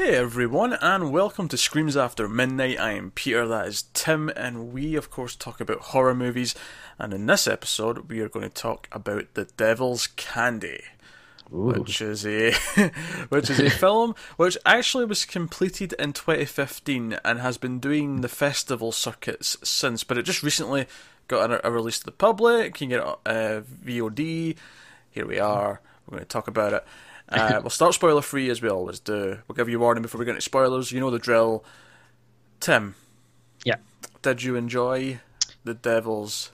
Hey everyone, and welcome to Screams After Midnight. I am Peter, that is Tim, and we, of course, talk about horror movies. And in this episode, we are going to talk about The Devil's Candy, Ooh. which is a which is a film which actually was completed in 2015 and has been doing the festival circuits since. But it just recently got a, release to the public. You can get it uh, VOD. Here we are. We're going to talk about it. Uh, we'll start spoiler free as we always do. We'll give you a warning before we get into spoilers. You know the drill. Tim, Yeah. did you enjoy the Devil's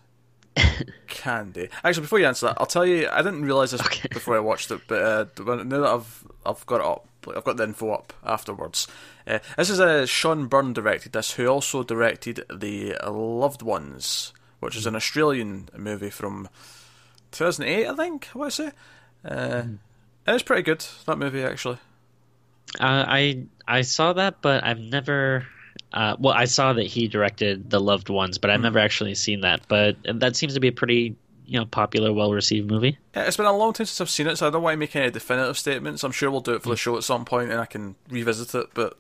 Candy? Actually, before you answer that, I'll tell you. I didn't realize this Okay. before I watched it, but uh, now that I've I've got it up, I've got the info up afterwards. Uh, this is uh, Sean Byrne directed this, who also directed the Loved Ones, which is an Australian movie from 2008, I think. I want to say. Uh, and It's pretty good that movie actually. Uh, I I saw that, but I've never. Uh, well, I saw that he directed The Loved Ones, but I've never actually seen that. But that seems to be a pretty you know popular, well received movie. Yeah, it's been a long time since I've seen it, so I don't want to make any definitive statements. I'm sure we'll do it for the show at some point, and I can revisit it. But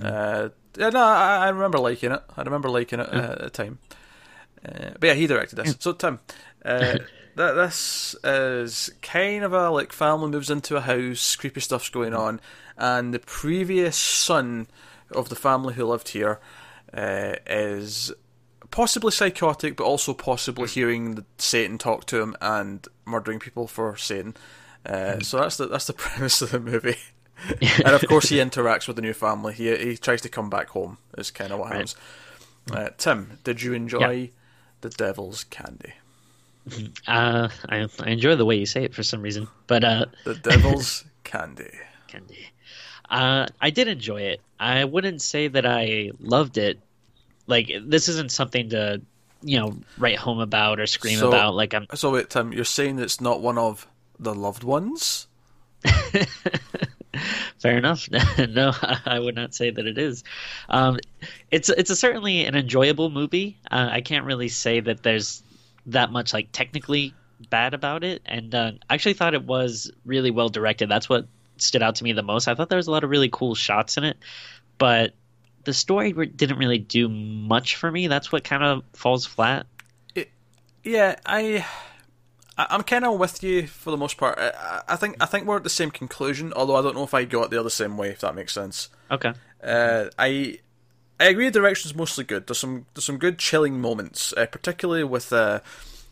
uh, yeah, no, I, I remember liking it. I remember liking it uh, at the time. Uh, but yeah, he directed this. So Tim, uh, th- this is kind of a like family moves into a house, creepy stuff's going on, and the previous son of the family who lived here uh, is possibly psychotic, but also possibly hearing the Satan talk to him and murdering people for Satan. Uh, So that's the that's the premise of the movie. and of course, he interacts with the new family. He he tries to come back home. Is kind of what happens. Uh, Tim, did you enjoy the Devil's Candy? Uh, I I enjoy the way you say it for some reason, but uh, The Devil's Candy. Candy. Uh, I did enjoy it. I wouldn't say that I loved it. Like this isn't something to you know write home about or scream So- about. Like I'm So wait, Tim, you're saying it's not one of the loved ones? Fair enough. no, I would not say that it is. Um, it's it's a, certainly an enjoyable movie. Uh, I can't really say that there's that much like technically bad about it, and uh, I actually thought it was really well directed. That's what stood out to me the most. I thought there was a lot of really cool shots in it, but the story didn't really do much for me. That's what kind of falls flat. Yeah, I, I- I'm kind of with you for the most part. I, I think I think we're at the same conclusion, although I don't know if I got there the same way. If that makes sense. Okay. Uh, I I agree. The direction's mostly good. There's some there's some good chilling moments, uh, particularly with uh,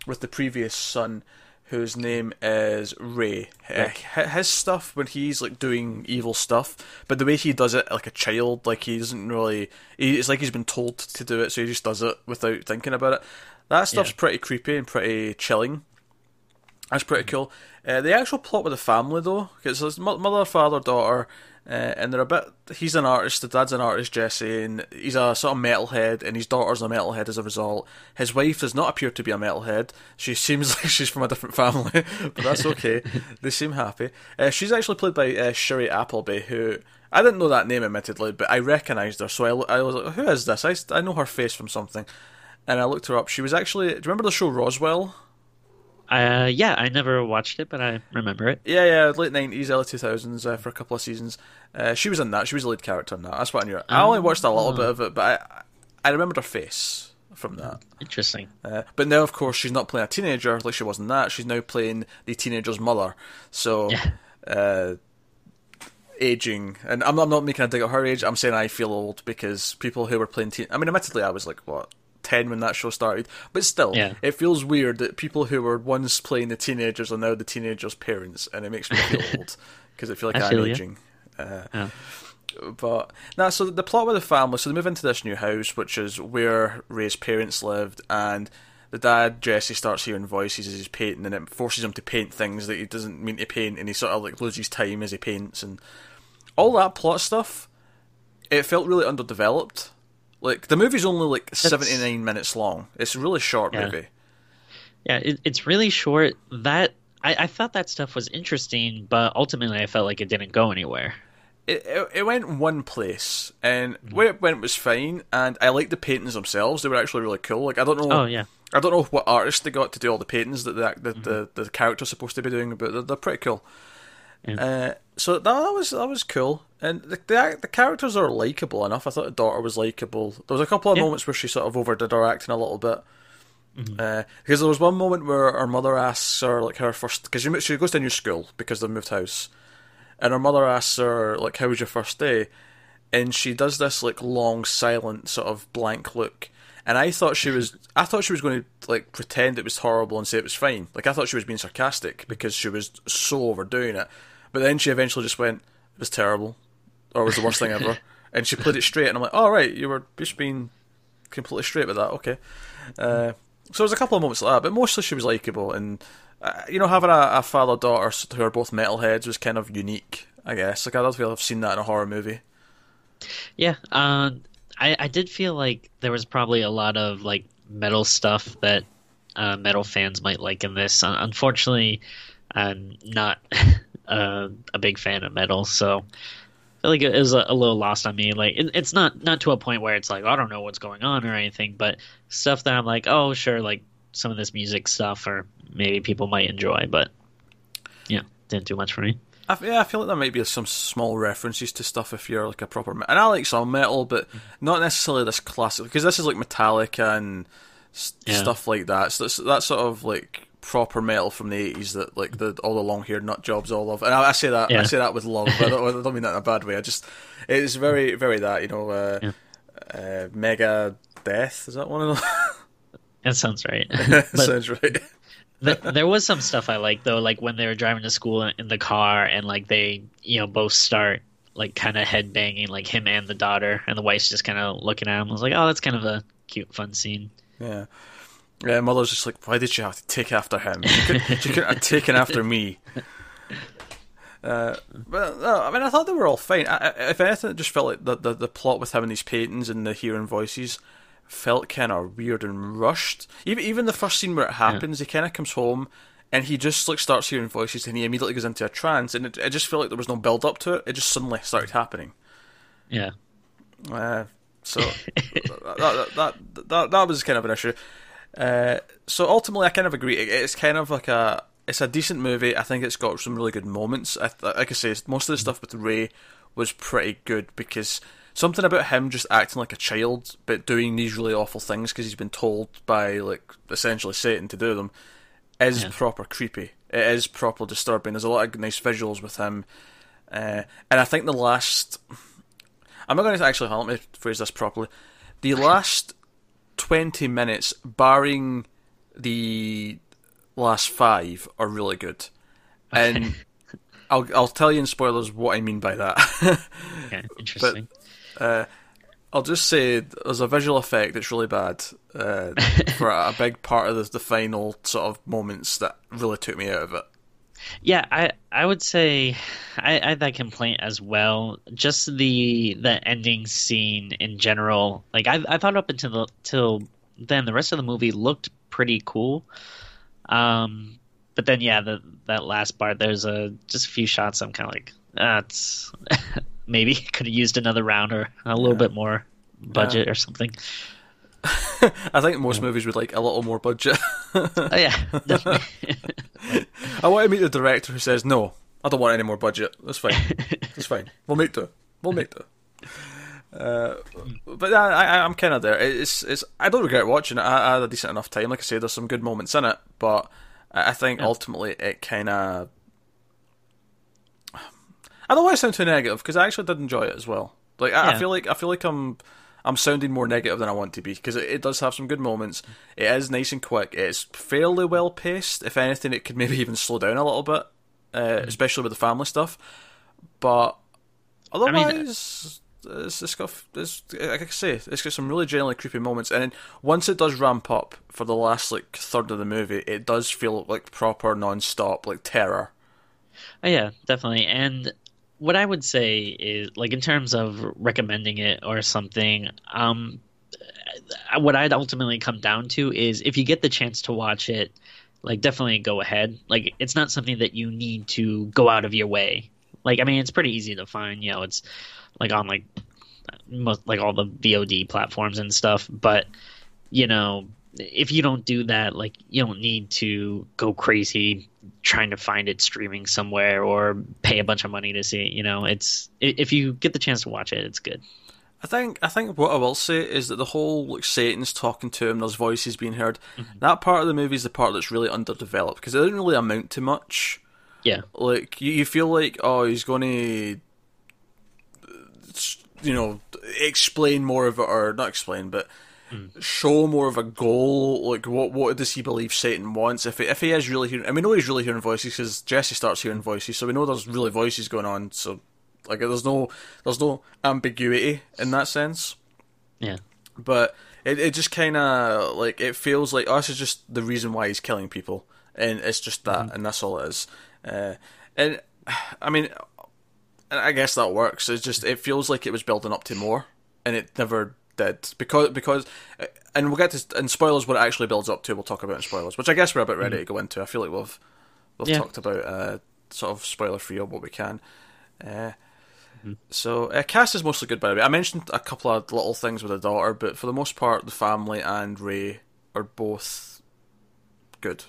with the previous son, whose name is Ray. Uh, his stuff when he's like doing evil stuff, but the way he does it like a child, like he doesn't really. He, it's like he's been told to do it, so he just does it without thinking about it. That stuff's Yeah. pretty creepy and pretty chilling. That's pretty cool. Uh, the actual plot with the family, though, because it's mother, father, daughter, uh, and they're a bit. He's an artist. The dad's an artist, Jesse, and he's a sort of metalhead, and his daughter's a metalhead as a result. His wife does not appear to be a metalhead. She seems like she's from a different family, but that's okay. they seem happy. Uh, she's actually played by uh, Shiri Appleby, who. I didn't know that name, admittedly, but I recognised her, so I, I was like, who is this? I, I know her face from something. And I looked her up. She was actually. Do you remember the show Roswell? Uh, yeah, I never watched it, but I remember it. Yeah, yeah, late nineties, early two thousands uh, for a couple of seasons. Uh, she was in that. She was the lead character in that. That's what I knew. I only watched a little bit of it, but I, I remembered her face from that. Interesting. Uh, but now, of course, she's not playing a teenager like she was in that. She's now playing the teenager's mother. So, Yeah. uh, aging, and I'm not, I'm not making a dig at her age. I'm saying I feel old because people who were playing teen. I mean, admittedly, I was like what. 10 when that show started but still Yeah. it feels weird that people who were once playing the teenagers are now the teenagers parents and it makes me feel old because I feel like I I'm feel aging uh, Yeah. but now, so the plot with the family, so they move into this new house, which is where Ray's parents lived, and the dad Jesse starts hearing voices as he's painting, and it forces him to paint things that he doesn't mean to paint, and he sort of like loses time as he paints, and all that plot stuff. It felt really underdeveloped. Like the movie's only like seventy nine minutes long. It's a really short Yeah. movie. Yeah, it, it's really short. That I, I thought that stuff was interesting, but ultimately I felt like it didn't go anywhere. it, it, it went one place, and where it went was fine. And I liked the paintings themselves; they were actually really cool. Like I don't know, Oh yeah, I don't know what artist they got to do all the paintings that the the, the, the character's supposed to be doing, but they're, they're pretty cool. Yeah. Uh, so that, that was that was cool, and the, the the characters are likable enough. I thought the daughter was likable. There was a couple of Yeah. moments where she sort of overdid her acting a little bit. Mm-hmm. Uh, because there was one moment where her mother asks her like her first because she, she goes to a new school because they've moved house, and her mother asks her like how was your first day, and she does this like long silent sort of blank look, and I thought she was I thought she was going to like pretend it was horrible and say it was fine. Like I thought she was being sarcastic because she was so overdoing it, but then she eventually just went it was terrible, or it was the worst thing ever, and she played it straight, and I'm like, all right, you were just being completely straight with that, okay. Uh, so there's a couple of moments like that, but mostly she was likable, and uh, you know, having a, a father daughter who are both metalheads was kind of unique, I guess. Like I don't feel I've seen that in a horror movie. Yeah, uh, I I did feel like there was probably a lot of like metal stuff that uh, metal fans might like in this. Un- Unfortunately, I'm not uh, a big fan of metal, so I feel like it was a, a little lost on me. Like it, it's not not to a point where it's like oh, I don't know what's going on or anything, but stuff that I'm like, oh sure, like some of this music stuff, or maybe people might enjoy, but yeah, didn't do much for me. I, yeah, I feel like there might be some small references to stuff if you're like a proper, and I like some metal, but mm-hmm. not necessarily this classic because this is like Metallica and s- Yeah. stuff like that. So that's that sort of like proper metal from the eighties that like the all the long haired nut jobs all of, And I, I say that I say that with love. I don't, I don't mean that in a bad way. I just it's very very that you know, uh, Yeah. uh, mega death is that one of them? That sounds right. Sounds right. Th there was some stuff I liked though, like when they were driving to school in the car and like they, you know, both start like kind of head banging, like him and the daughter, and the wife's just kind of looking at him. I was like, oh, that's kind of a cute, fun scene. Yeah. Yeah, mother's just like, why did you have to take after him? You couldn't, have taken after me. Uh, but no, I mean, I thought they were all fine. I, I, if anything, it just felt like the, the, the plot with having these paintings and the hearing voices felt kind of weird and rushed. Even even the first scene where it happens, he kind of comes home and he just like starts hearing voices and he immediately goes into a trance, and it, it just felt like there was no build up to it. It just suddenly started happening. Yeah, Uh, so that, that, that, that that was kind of an issue. Uh, so ultimately, I kind of agree. It's kind of like a it's a decent movie. I think it's got some really good moments. I, th- like I say, most of the stuff with Ray was pretty good because something about him just acting like a child but doing these really awful things because he's been told by like essentially Satan to do them is Yeah. proper creepy. It is proper disturbing. There's a lot of nice visuals with him, uh, and I think the last. I'm not going to actually let me phrase this properly. The last 20 minutes, barring the last five, are really good. And I'll, I'll tell you in spoilers what I mean by that. okay, interesting. uh, I'll just say there's a visual effect that's really bad uh, for a big part of the, the final sort of moments that really took me out of it. Yeah, I I would say I, I had that complaint as well. Just the the ending scene in general. Like I I thought up until the till then the rest of the movie looked pretty cool. Um, but then yeah, the that last part there's a just a few shots. I'm kind of like that's maybe could have used another round or a little bit more budget or something. I think most movies would like a little more budget. Oh yeah. I want to meet the director who says, "No, I don't want any more budget. That's fine. That's fine. We'll make do. We'll make do." Uh, but I, I, I'm kind of there. It's, it's. I don't regret watching it. I, I had a decent enough time. Like I say, there's some good moments in it, but I think ultimately it kind of. I don't want to sound too negative because I actually did enjoy it as well. Like I, I feel like I feel like I'm I'm sounding more negative than I want to be because it, it does have some good moments. It is nice and quick. It's fairly well paced. If anything, it could maybe even slow down a little bit, uh, especially with the family stuff. But otherwise, it's, it's got it's, like I say, it's got some really genuinely creepy moments. And then once it does ramp up for the last like third of the movie, it does feel like proper non-stop like terror. Oh, yeah, definitely. And what I would say is, like, in terms of recommending it or something, um, what I'd ultimately come down to is if you get the chance to watch it, like, definitely go ahead. Like, it's not something that you need to go out of your way. Like, I mean, it's pretty easy to find. You know, it's like on like most like all the VOD platforms and stuff. But you know, if you don't do that, like you don't need to go crazy trying to find it streaming somewhere or pay a bunch of money to see it. You know, it's if you get the chance to watch it, it's good. I think I think what I will say is that the whole like Satan's talking to him, there's voices being heard. Mm-hmm. That part of the movie is the part that's really underdeveloped because it doesn't really amount to much. Yeah, like you, you feel like oh he's going to, you know, explain more of it or not explain, but mm. show more of a goal. Like what what does he believe Satan wants? If he, if he is really hearing, and we know he's really hearing voices because Jesse starts hearing voices, so we know there's really voices going on. So like there's no there's no ambiguity in that sense. Yeah. But it it just kind of like it feels like oh, this is just the reason why he's killing people, and it's just that, mm-hmm. and that's all it is. Uh, and I mean, I guess that works. It's just it feels like it was building up to more, and it never did because because. And we'll get to in spoilers what it actually builds up to. We'll talk about in spoilers, which I guess we're a bit ready mm-hmm. to go into. I feel like we've we've yeah. talked about uh, sort of spoiler free of what we can. Uh, Mm-hmm. So uh, cast is mostly good by the way. I mentioned a couple of little things with the daughter, but for the most part, the family and Ray are both good.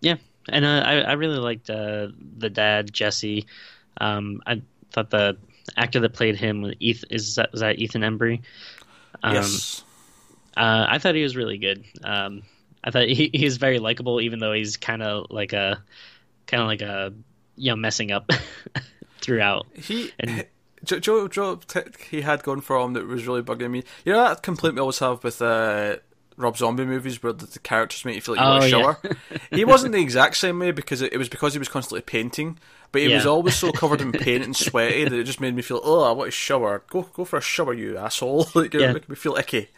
Yeah, and uh, I I really liked uh, the dad Jesse. Um, I thought the actor that played him Ethan, is that, is that Ethan Embry? Um, yes. Uh, I thought he was really good. Um, I thought he he's very likable, even though he's kind of like a kind of like a you know messing up throughout. He and Joe, Joe, he had gone for him that was really bugging me. You know that complaint we always have with uh, Rob Zombie movies where the, the, characters make you feel like you oh, want to shower. Yeah. he wasn't the exact same way because it, it, was because he was constantly painting, but he yeah. was always so covered in paint and sweaty that it just made me feel, oh, I want to shower. Go, go for a shower, you asshole! like, yeah. make me feel icky.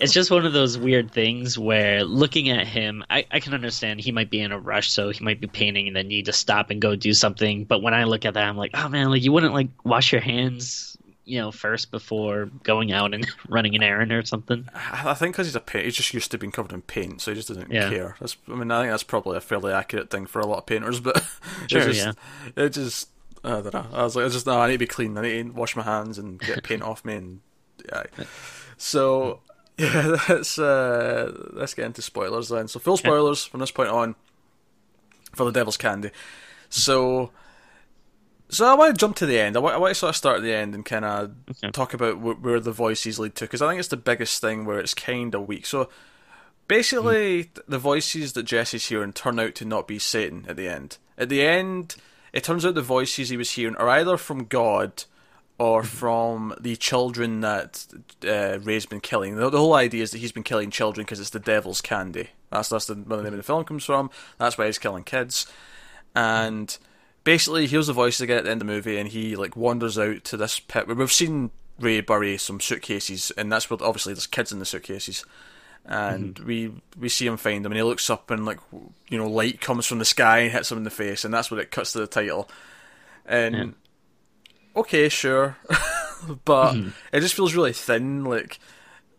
it's just one of those weird things where looking at him, I, I can understand he might be in a rush, so he might be painting and then need to stop and go do something. But when I look at that, I'm like, oh man, like you wouldn't like wash your hands you know, first before going out and running an errand or something. I think because he's a paint, he's just used to being covered in paint, so he just doesn't yeah. care. That's, I mean, I think that's probably a fairly accurate thing for a lot of painters, but sure, it just, yeah. it just, I don't know. I was like, I just, no, I need to be clean. I need to wash my hands and get paint off me, and yeah. So yeah, let's uh, let's get into spoilers then. So full spoilers from this point on for the Devil's Candy. So so I want to jump to the end. I want, I want to sort of start at the end and kind of okay. talk about wh- where the voices lead to because I think it's the biggest thing where it's kind of weak. So basically, mm. the voices that Jesse's hearing turn out to not be Satan at the end. At the end, it turns out the voices he was hearing are either from God or mm-hmm. from the children that uh, Ray's been killing. The, the, whole idea is that he's been killing children because it's the devil's candy. That's that's the, where the name of the film comes from. That's why he's killing kids, and. Mm basically he hears the voices again at the end of the movie, and he like wanders out to this pit where we've seen Ray bury some suitcases, and that's where obviously there's kids in the suitcases. And mm-hmm. we we see him find them, and he looks up, and like you know, light comes from the sky and hits him in the face, and that's what it cuts to the title. And yeah. okay, sure, but mm-hmm. it just feels really thin. Like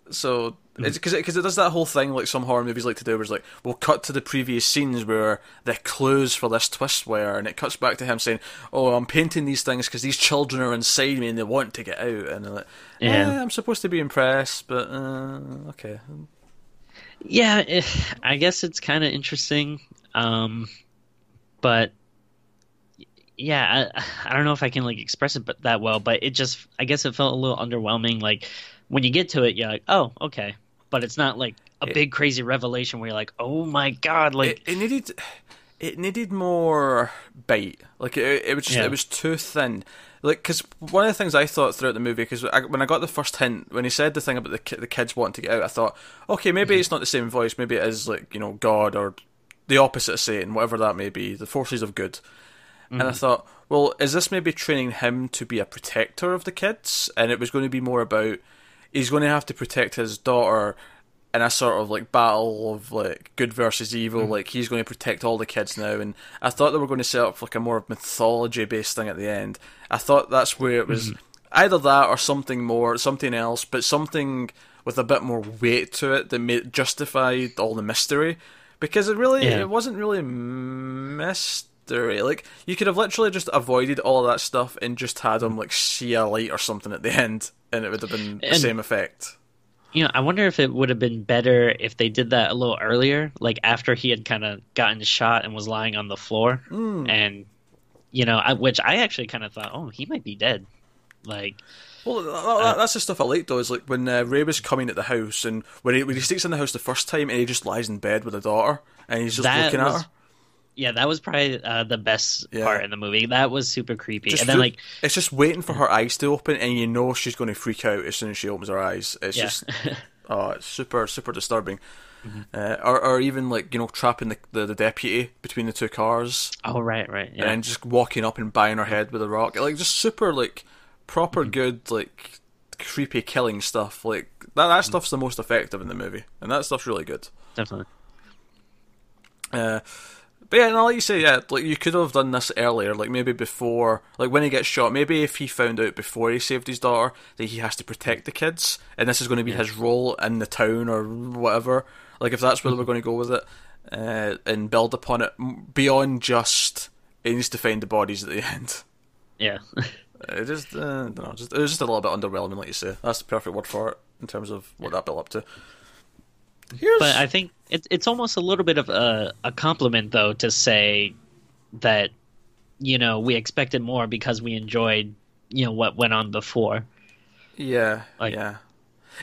so, because it, cause it does that whole thing like some horror movies like to do, where it's like we'll cut to the previous scenes where the clues for this twist were, and it cuts back to him saying, "Oh, I'm painting these things because these children are inside me and they want to get out." And like, yeah, eh, I'm supposed to be impressed, but uh, okay. Yeah, it, eh, I guess it's kind of interesting, um, but yeah, I, I don't know if I can like express it that well, but it just I guess it felt a little underwhelming, like when you get to it, you're like, oh, okay, but it's not like a big crazy revelation where you're like, oh my god, like it, it needed, it needed more bite. Like it, it was just, yeah. it was too thin. Like, because one of the things I thought throughout the movie, because when I got the first hint, when he said the thing about the the kids wanting to get out, I thought, okay, maybe mm-hmm. it's not the same voice. Maybe it is like you know God or the opposite of Satan, whatever that may be, the forces of good. Mm-hmm. And I mm-hmm. thought, well, is this maybe training him to be a protector of the kids? And it was going to be more about he's going to have to protect his daughter in a sort of like battle of like good versus evil. Mm. Like he's going to protect all the kids now, and I thought they were going to set up like a more mythology based thing at the end. I thought that's where it was mm. either that or something more, something else, but something with a bit more weight to it that made justified all the mystery. Because it really, yeah. it wasn't really mystery. Like you could have literally just avoided all that stuff and just had him like see a light or something at the end and it would have been the and, same effect. you know, I wonder if it would have been better if they did that a little earlier, like after he had kind of gotten shot and was lying on the floor, Mm. and you know, I, which I actually kind of thought, oh, he might be dead. Like, Well, that, that- that's the stuff I like though. Is like when uh, Ray was coming at the house, and when he when he sneaks in the house the first time, and he just lies in bed with the daughter, and he's just looking was at her. Yeah, that was probably uh, the best Yeah. part in the movie. That was super creepy. Just and then like, it's just waiting for her eyes to open, and you know she's going to freak out as soon as she opens her eyes. It's yeah, just oh, it's super super disturbing. Mm-hmm. Uh, or or even like you know trapping the, the, the deputy between the two cars, oh right, right, yeah. and just walking up and buying her head with a rock, like just super like proper Mm-hmm. good like creepy killing stuff. Like that that stuff's the most effective in the movie, and that stuff's really good. definitely. Uh, but yeah, no, like you say, yeah, like you could have done this earlier, like maybe before, like when he gets shot. Maybe if he found out before he saved his daughter that he has to protect the kids, and this is going to be his role in the town or whatever. Like if that's where we're going to go with it, uh, and build upon it beyond just he needs to find the bodies at the end. Yeah. It just, uh, I don't know, just it was just a little bit underwhelming, like you say. That's the perfect word for it in terms of what that built up to. Here's, but I think it's it's almost a little bit of a, a compliment though to say that you know we expected more because we enjoyed you know what went on before. Yeah, Like- yeah.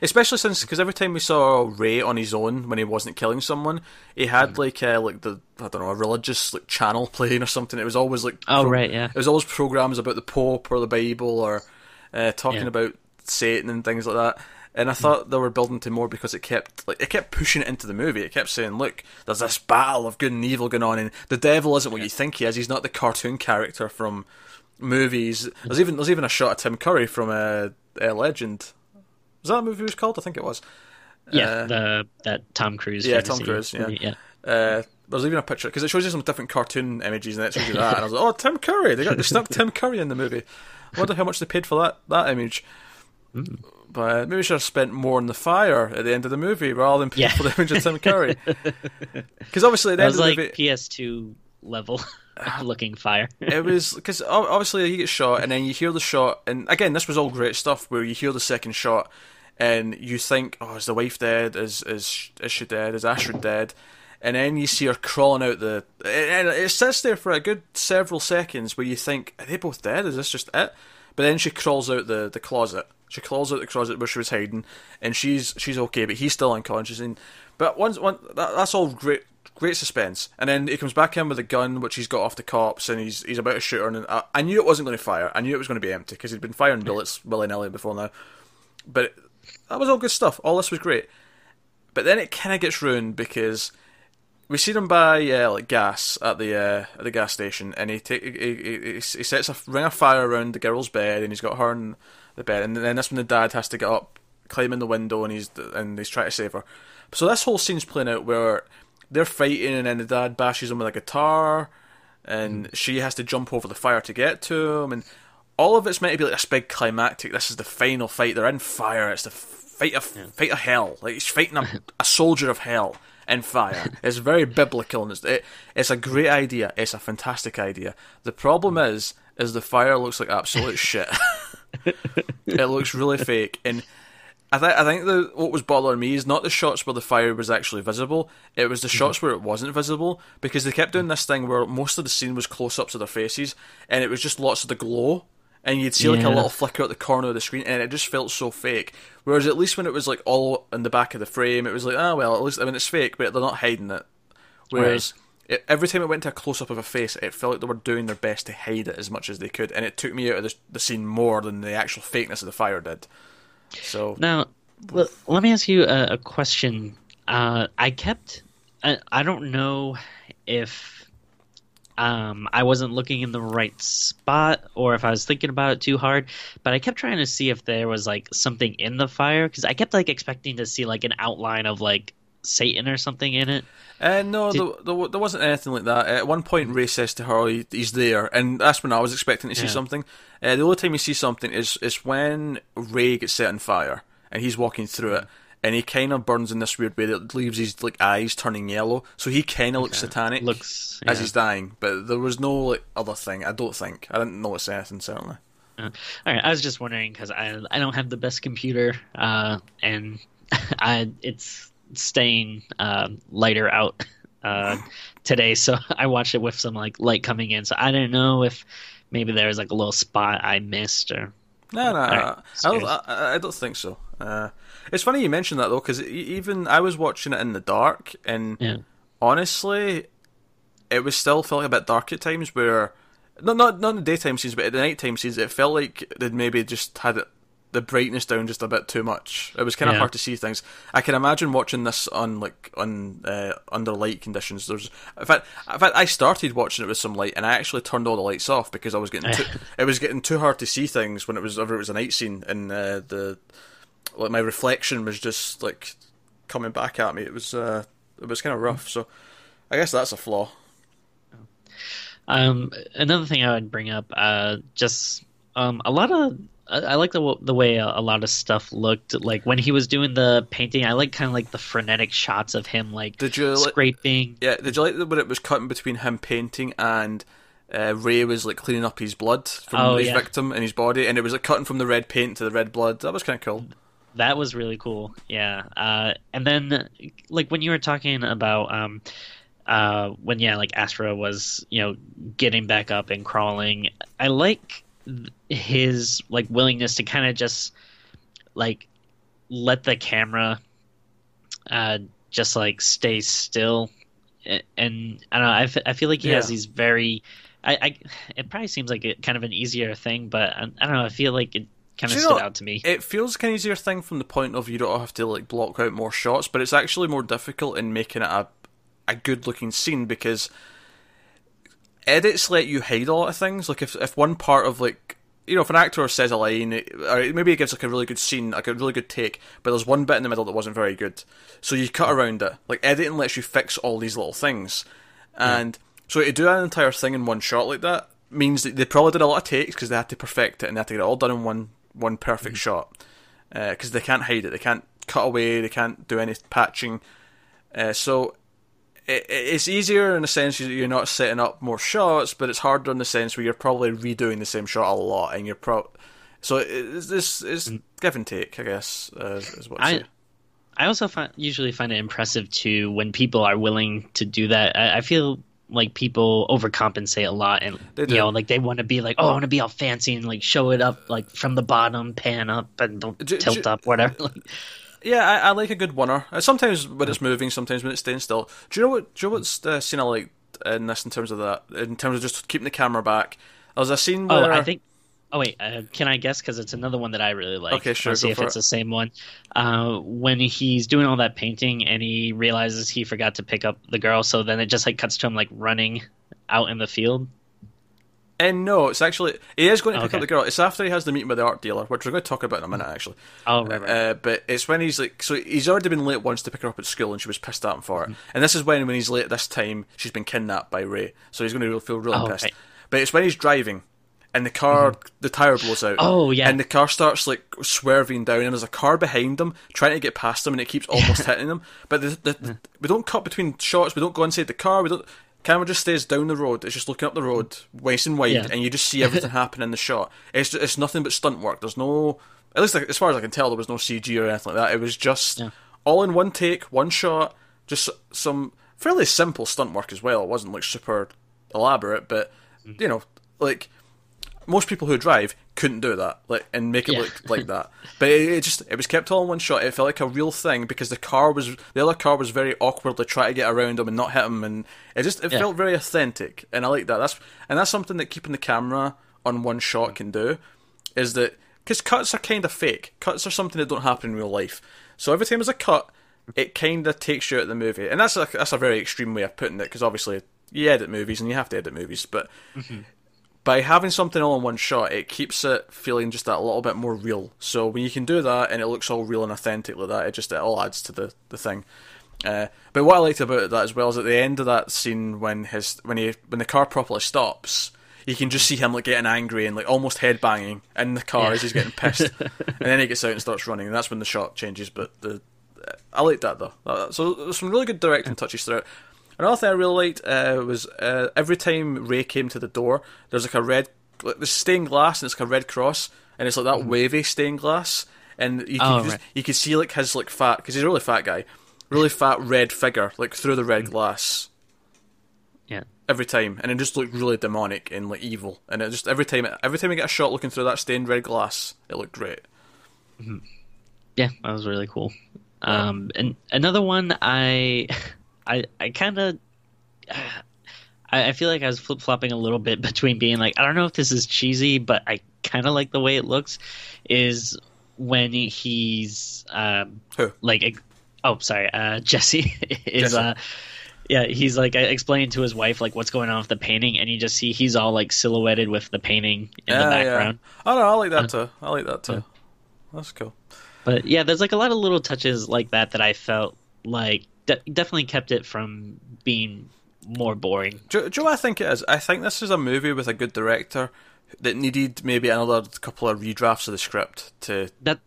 Especially since, because every time we saw Ray on his own when he wasn't killing someone, he had like uh, like the I don't know a religious like channel playing or something. It was always like Oh, right, yeah. It was always programs about the Pope or the Bible or uh, talking Yeah. About Satan and things like that. And I thought they were building to more because it kept like it kept pushing it into the movie. It kept saying, "Look, there's this battle of good and evil going on, and the devil isn't what you think he is. He's not the cartoon character from movies." There's even there's even a shot of Tim Curry from uh, uh, Legend. Was that a movie it was called? I think it was. Yeah, Uh, the that Tom Cruise. yeah, Tom Cruise, yeah. yeah. Uh, there's even a picture because it shows you some different cartoon images and it shows you that. And I was like, "Oh, Tim Curry! They got they stuck Tim Curry in the movie. I wonder how much they paid for that that image." Hmm. But maybe we should have spent more on the fire at the end of the movie rather than Yeah. for the image of Tim Curry. Because obviously at the That end was of like movie, PS2 level looking fire. it was because obviously he gets shot, and then you hear the shot, and again, this was all great stuff where you hear the second shot, and you think, "Oh, is the wife dead? Is is is she dead? Is Astrid dead?" And then you see her crawling out the, and it sits there for a good several seconds where you think, "Are they both dead? Is this just it?" But then she crawls out the, the closet. She crawls out the closet where she was hiding, and she's she's okay, but he's still unconscious. And but once one that, that's all great great suspense. And then he comes back in with a gun, which he's got off the cops, and he's he's about to shoot her. And I, I knew it wasn't going to fire. I knew it was going to be empty because he'd been firing bullets willy nilly before now. But that was all good stuff. All this was great. But then it kind of gets ruined because we see him buy uh, like gas at the uh, at the gas station, and he take he, he, he sets a ring of fire around the girl's bed, and he's got her in the bed, and then that's when the dad has to get up, climb in the window, and he's and he's trying to save her. So this whole scene's playing out where they're fighting, and then the dad bashes him with a guitar, and she has to jump over the fire to get to him, and all of it's meant to be like this big climactic. This is the final fight. They're in fire. It's the fight of fight of hell. Like he's fighting a, a soldier of hell in fire. It's very biblical, and it's it, it's a great idea. It's a fantastic idea. The problem is, is the fire looks like absolute shit. it looks really fake, and I think I think the what was bothering me is not the shots where the fire was actually visible. It was the mm-hmm. shots where it wasn't visible because they kept doing this thing where most of the scene was close ups of their faces, and it was just lots of the glow, and you'd see like a little flicker at the corner of the screen, and it just felt so fake. Whereas at least when it was like all in the back of the frame, it was like, ah well, at least I mean it's fake, but they're not hiding it. Whereas it, every time it went to a close up of a face, it felt like they were doing their best to hide it as much as they could, and it took me out of the, the scene more than the actual fakeness of the fire did. So Now, l- let me ask you a, a question. Uh, I kept. I, I don't know if um, I wasn't looking in the right spot or if I was thinking about it too hard, but I kept trying to see if there was like something in the fire because I kept like expecting to see like an outline of like Satan or something in it. Uh, no, Did- there, there, there wasn't anything like that. At one point, Ray says to her, "He's there," and that's when I was expecting to see Yeah. something. Uh, the only time you see something is is when Ray gets set on fire and he's walking through it, and he kind of burns in this weird way that leaves his like eyes turning yellow. So he kind of looks satanic Looks as he's dying, but there was no like other thing. I don't think I didn't notice anything certainly. Uh, all right, I was just wondering because I I don't have the best computer, uh, and I it's staying uh, lighter out uh, today, so I watched it with some like light coming in. So I don't know if maybe there was like a little spot I missed or. No, no, right, I, don't, I, I, don't think so. Uh, it's funny you mentioned that though, because even I was watching it in the dark, and yeah. honestly, it was still feeling a bit dark at times. Where not not not in the daytime scenes, but at the nighttime scenes, it felt like they'd maybe just had it the brightness down just a bit too much. It was kind of yeah. hard to see things. I can imagine watching this on like on uh, under light conditions. There's in fact, in fact, I started watching it with some light, and I actually turned all the lights off because I was getting too, it was getting too hard to see things when it was it was a night scene, in uh, the like my reflection was just like coming back at me. It was uh, it was kind of rough. So I guess that's a flaw. Um, another thing I would bring up, uh, just um, a lot of I, like the the way a, a, lot of stuff looked. Like when he was doing the painting, I like kind of like the frenetic shots of him like did you scraping. Like, yeah, did you like when it was cutting between him painting and uh, Ray was like cleaning up his blood from oh, his yeah. victim and his body, and it was like cutting from the red paint to the red blood. That was kind of cool. That was really cool. Yeah, uh, and then like when you were talking about. Um, uh, when yeah, like Astrid was, you know, getting back up and crawling. I like his like willingness to kind of just like let the camera uh just like stay still and I don't know I, f- I feel like he yeah. has these very I, I it probably seems like it kind of an easier thing but I, I don't know I feel like it kind of stood know, out to me it feels like an easier thing from the point of you don't have to like block out more shots but it's actually more difficult in making it a a good looking scene because edits let you hide a lot of things. Like if if one part of like you know if an actor says a line, or maybe it gives like a really good scene, like a really good take, but there's one bit in the middle that wasn't very good, so you cut around it. Like editing lets you fix all these little things, and so to do an entire thing in one shot like that means that they probably did a lot of takes because they had to perfect it and they had to get it all done in one one perfect mm-hmm. shot because uh, they can't hide it, they can't cut away, they can't do any patching. Uh, so it, it's easier in the sense that you're not setting up more shots, but it's harder in the sense where you're probably redoing the same shot a lot, and you're pro. So it's this is mm. give and take, I guess, uh, is what I. I also find, usually find it impressive too when people are willing to do that. I, I feel like people overcompensate a lot, and you know, like they want to be like, "Oh, I want to be all fancy and like show it up like from the bottom, pan up, and don't tilt up, whatever." Yeah, I, I, like a good winner. Uh, sometimes when it's moving, sometimes when it's staying still. Do you know what? Do you know what's the scene I like in this in terms of that? In terms of just keeping the camera back. There's a scene where oh, I think. Oh wait, uh, can I guess? Because it's another one that I really like. Okay, sure. see if it's it. the same one. Uh, when he's doing all that painting and he realizes he forgot to pick up the girl, so then it just like cuts to him like running out in the field. And no, it's actually he is going to pick okay. up the girl. It's after he has the meeting with the art dealer, which we're going to talk about in a minute, actually. Oh, right, right. Uh, but it's when he's like, so he's already been late once to pick her up at school, and she was pissed at him for it. Mm-hmm. And this is when, when he's late this time, she's been kidnapped by Ray, so he's going to feel really oh, pissed. Right. But it's when he's driving, and the car, mm-hmm. the tire blows out. Oh yeah, and the car starts like swerving down, and there's a car behind them trying to get past them, and it keeps almost hitting them. But the, the, the, we don't cut between shots. We don't go inside the car. We don't camera just stays down the road. It's just looking up the road, wasting wide, yeah. and you just see everything happen in the shot. It's it's nothing but stunt work. There's no, at least as far as I can tell, there was no CG or anything like that. It was just yeah. all in one take, one shot. Just some fairly simple stunt work as well. It wasn't like super elaborate, but mm. you know, like most people who drive couldn't do that, like and make it yeah. look like that. But it, it, just it was kept all in one shot. It felt like a real thing because the car was the other car was very awkward to try to get around him and not hit him, and it just it yeah. felt very authentic, and I like that. That's and that's something that keeping the camera on one shot can do, is that because cuts are kind of fake. Cuts are something that don't happen in real life. So every time there's a cut, it kind of takes you out of the movie, and that's a that's a very extreme way of putting it because obviously you edit movies and you have to edit movies, but. Mm-hmm by having something all in one shot, it keeps it feeling just that little bit more real. So when you can do that and it looks all real and authentic like that, it just it all adds to the the thing. Uh, but what I liked about that as well is at the end of that scene when his when he when the car properly stops, you can just see him like getting angry and like almost head banging in the car yeah. as he's getting pissed, and then he gets out and starts running, and that's when the shot changes. But the I like that though. So there's some really good directing touches throughout. Another thing I really liked uh, was uh, every time Ray came to the door, there's like a red, like the stained glass, and it's like a red cross, and it's like that mm-hmm. wavy stained glass. and you Oh, can just, right. you can see like his like fat because he's a really fat guy, really fat red figure like through the Mm. red glass Yeah. every time, and it just looked really demonic and like evil. And it just every time every time I get a shot looking through that stained red glass, it looked great. Yeah, that was really cool. Um, and another one, I, I, I kind of, I, I feel like I was flip flopping a little bit between being like, I don't know if this is cheesy, but I kind of like the way it looks. Is when he's um, Who? like, oh, sorry, uh, Jesse is Jesse. uh. Yeah, he's like explaining to his wife like what's going on with the painting, and you just see he's all like silhouetted with the painting in the Yeah, yeah. background. Oh no, I like that too. I like that too. Yeah. That's cool. But yeah, there's like a lot of little touches like that that I felt like de- definitely kept it from being more boring. Do you know I think it is? I think this is a movie with a good director that needed maybe another couple of redrafts of the script to That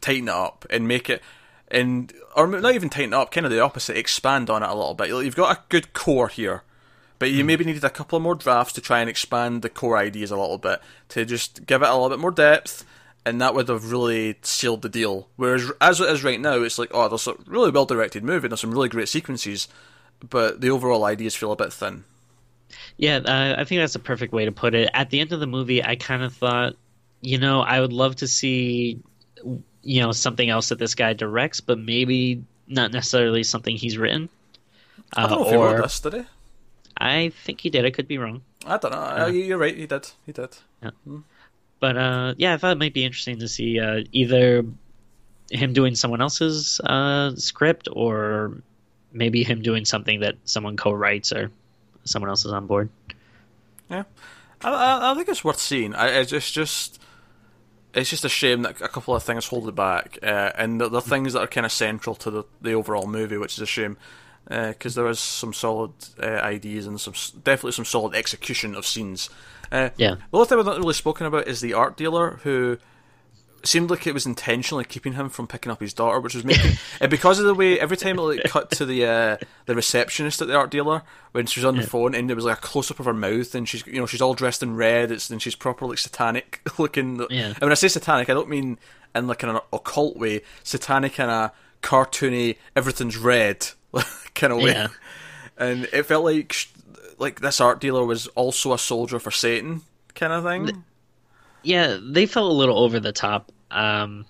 tighten it up and make it and or not even tighten it up, kind of the opposite, expand on it a little bit. You've got a good core here, but you hmm. maybe needed a couple of more drafts to try and expand the core ideas a little bit to just give it a little bit more depth, and that would have really sealed the deal. Whereas as it is right now, it's like oh, there's a really well directed movie, and there's some really great sequences, but the overall ideas feel a bit thin. yeah, uh, I think that's a perfect way to put it. At the end of the movie, I kind of thought, you know, I would love to see, you know, something else that this guy directs, but maybe not necessarily something he's written. Uh, I don't know if he wrote this, did he? I think he did. I could be wrong. I don't know. Uh, You're right. He did. He did. But uh, yeah, I thought it might be interesting to see uh, either him doing someone else's uh, script or maybe him doing something that someone co-writes or someone else is on board. Yeah, I, I, think it's worth seeing. I, it's just, just, it's just a shame that a couple of things hold it back, uh, and the, the things that are kind of central to the, the overall movie, which is a shame, because there is some solid uh, ideas and some definitely some solid execution of scenes. Uh, Yeah. The other thing we've not really spoken about is the art dealer who seemed like it was intentionally keeping him from picking up his daughter, which was making and because of the way every time it like cut to the uh, the receptionist at the art dealer when she was on the phone and there was like a close up of her mouth and she's you know she's all dressed in red, it's and she's proper like satanic looking. Yeah. And when I say satanic, I don't mean in like an occult way, satanic in a cartoony everything's red kind of way. Yeah. And it felt like sh- like this art dealer was also a soldier for Satan kind of thing. Yeah, they felt a little over the top, um,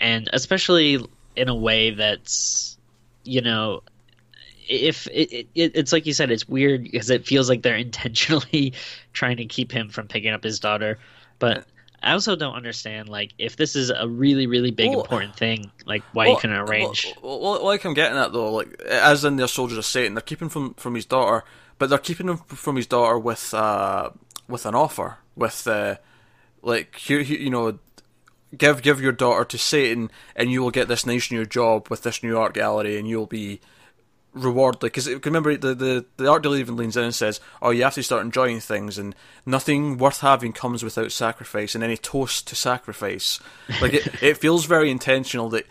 and especially in a way that's, you know, if it, it, it's like you said, it's weird because it feels like they're intentionally trying to keep him from picking up his daughter, but. I also don't understand, like, if this is a really, really big, Well- important thing, like, why you couldn't arrange. Well, well, like I'm getting at though, like as in their soldiers of Satan, they're keeping from from his daughter, but they're keeping him from his daughter with uh with an offer, with uh like here you know, give give your daughter to Satan, and you will get this nice new job with this new art gallery, and you'll be rewarded because remember the, the the art dealer even leans in and says, "Oh, you have to start enjoying things, and nothing worth having comes without sacrifice, and any toast to sacrifice." Like it, it feels very intentional that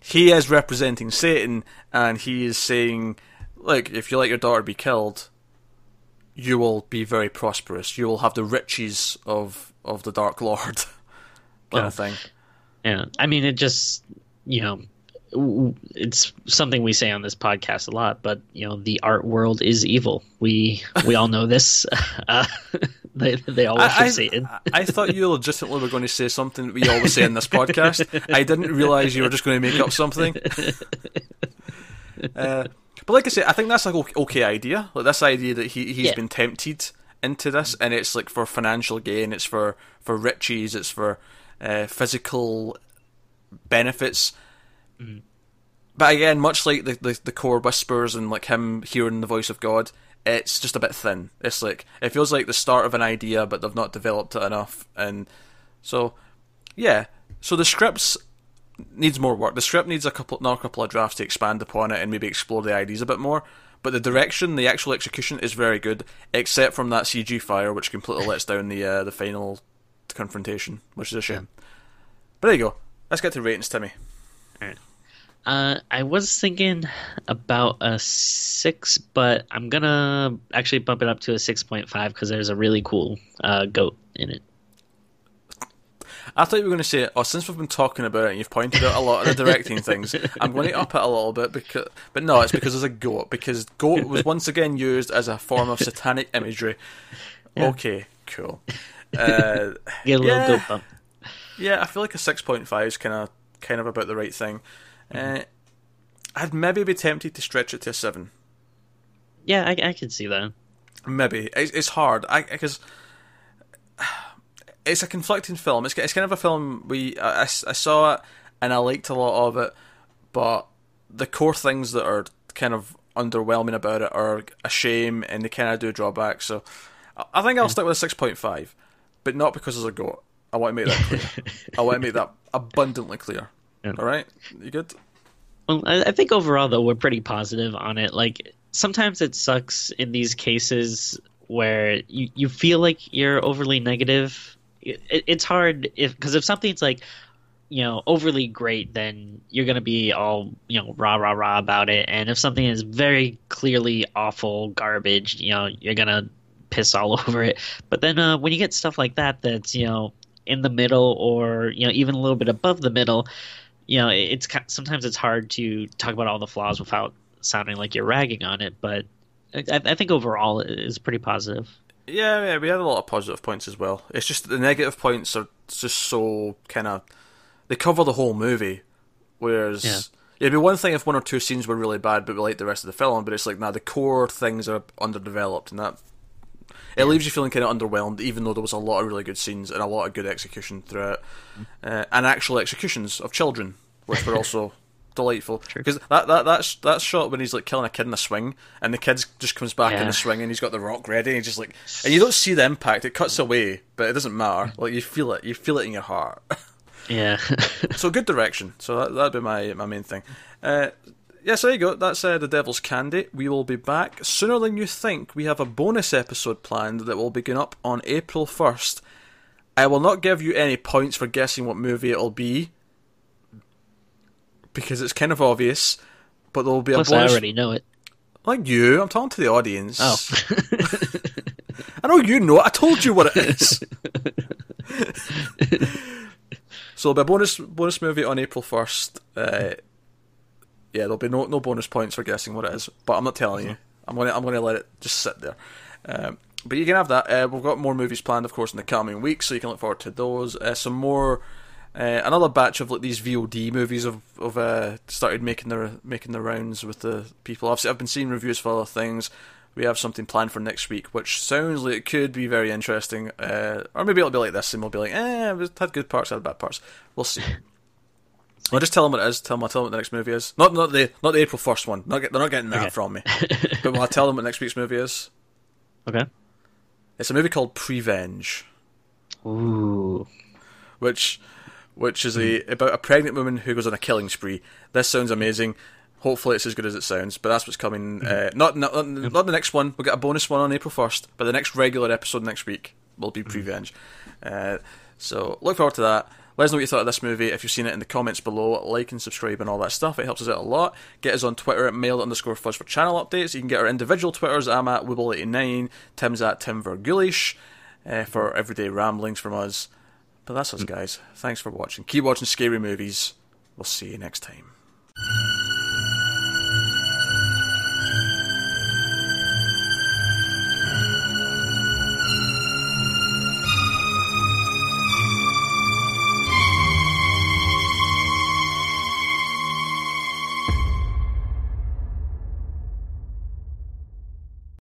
he is representing Satan, and he is saying, "Like, if you let your daughter be killed, you will be very prosperous. You will have the riches of of the Dark Lord." kind Well, of thing. Yeah, I mean, it just you know, it's something we say on this podcast a lot. But you know, the art world is evil. We we all know this. Uh, they they all worship I, Satan. I, I thought you legitimately were going to say something that we always say in this podcast. I didn't realize you were just going to make up something. Uh, but like I say, I think that's like okay, okay idea. Like this idea that he he's Yeah. been tempted into this, and it's like for financial gain, it's for for riches, it's for uh, physical benefits. But again, much like the, the the core whispers and like him hearing the voice of God, it's just a bit thin. It's like it feels like the start of an idea, but they've not developed it enough, and so yeah. So the scripts needs more work. The script needs a couple, another couple of drafts to expand upon it and maybe explore the ideas a bit more. But the direction, the actual execution is very good, except from that CG fire, which completely lets down the uh, the final confrontation, which is a shame. But there you go. Let's get to ratings, Timmy. Uh, I was thinking about a six, but I'm gonna actually bump it up to a six point five because there's a really cool uh, goat in it. I thought you were going to say, "Oh, since we've been talking about it, and you've pointed out a lot of the directing things, I'm going to up it a little bit." Because, but no, it's because there's a goat. Because goat was once again used as a form of satanic imagery. Yeah. Okay, cool. Uh, Get a little yeah, goat bump. Yeah, I feel like a six point five is kind of kind of about the right thing. Uh, I'd maybe be tempted to stretch it to a seven. Yeah, I, I can see that. Maybe it's, it's hard because it's a conflicting film. It's, it's kind of a film we I, I saw it and I liked a lot of it, but the core things that are kind of underwhelming about it are a shame and they kind of do drawbacks. So I think I'll stick with a six point five, but not because there's a goat. I want to make that clear. I want to make that abundantly clear. Yeah. All right, you good? Well, I think overall though we're pretty positive on it. Like sometimes it sucks in these cases where you, you feel like you're overly negative. It, it's hard if because if something's like you know overly great, then you're gonna be all you know rah rah rah about it. And if something is very clearly awful garbage, you know you're gonna piss all over it. But then uh, when you get stuff like that, that's you know in the middle or you know even a little bit above the middle, you know it's sometimes it's hard to talk about all the flaws without sounding like you're ragging on it, but I, I think overall it is pretty positive. Yeah, yeah, we had a lot of positive points as well. It's just the negative points are just so kind of they cover the whole movie, whereas. Yeah. It'd be one thing if one or two scenes were really bad, but we like the rest of the film. But it's like, nah, the core things are underdeveloped, and that it leaves you feeling kind of underwhelmed, even though there was a lot of really good scenes and a lot of good execution throughout, mm. uh, and actual executions of children, which were also delightful. Because that that that's that shot when he's like killing a kid in a swing and the kid just comes back yeah. in the swing and he's got the rock ready and he's just like and you don't see the impact. It cuts away but it doesn't matter. Like you feel it. You feel it in your heart. Yeah. So good direction. So that, that'd be my my main thing. Uh, yeah, so there you go. That's uh, The Devil's Candy. We will be back sooner than you think. We have a bonus episode planned that will begin up on April 1st. I will not give you any points for guessing what movie it'll be because it's kind of obvious. But there will be Plus a bonus. I already know it. Like you, I'm talking to the audience. Oh. I know you know it. I told you what it is. so there'll be a bonus bonus movie on April first. Uh, yeah, there'll be no no bonus points for guessing what it is, but I'm not telling you. I'm gonna I'm gonna let it just sit there. Um, but you can have that. Uh, we've got more movies planned, of course, in the coming weeks, so you can look forward to those. Uh, some more uh, another batch of like these VOD movies have, have uh, started making their making their rounds with the people. I've I've been seeing reviews for other things. We have something planned for next week, which sounds like it could be very interesting. Uh, or maybe it'll be like this, and we'll be like, "eh, it had good parts, had bad parts." We'll see. I'll just tell them what it is. Tell them. I'll tell them what the next movie is. Not not the not the April first one. Not get, they're not getting that okay. from me. but I'll tell them what next week's movie is. Okay. It's a movie called Prevenge. Ooh. Which which is a hmm. about a pregnant woman who goes on a killing spree. This sounds amazing. Hopefully, it's as good as it sounds. But that's what's coming. Hmm. Uh, not not not the next one. We'll get a bonus one on April first. But the next regular episode next week will be Prevenge. Uh, so look forward to that. Let us know what you thought of this movie. If you've seen it in the comments below, like and subscribe and all that stuff. It helps us out a lot. Get us on Twitter at mail underscore fuzz for channel updates. You can get our individual Twitters. I'm at Wibble89. Tim's at Tim Vergulish uh, for everyday ramblings from us. But that's us, guys. Thanks for watching. Keep watching scary movies. We'll see you next time.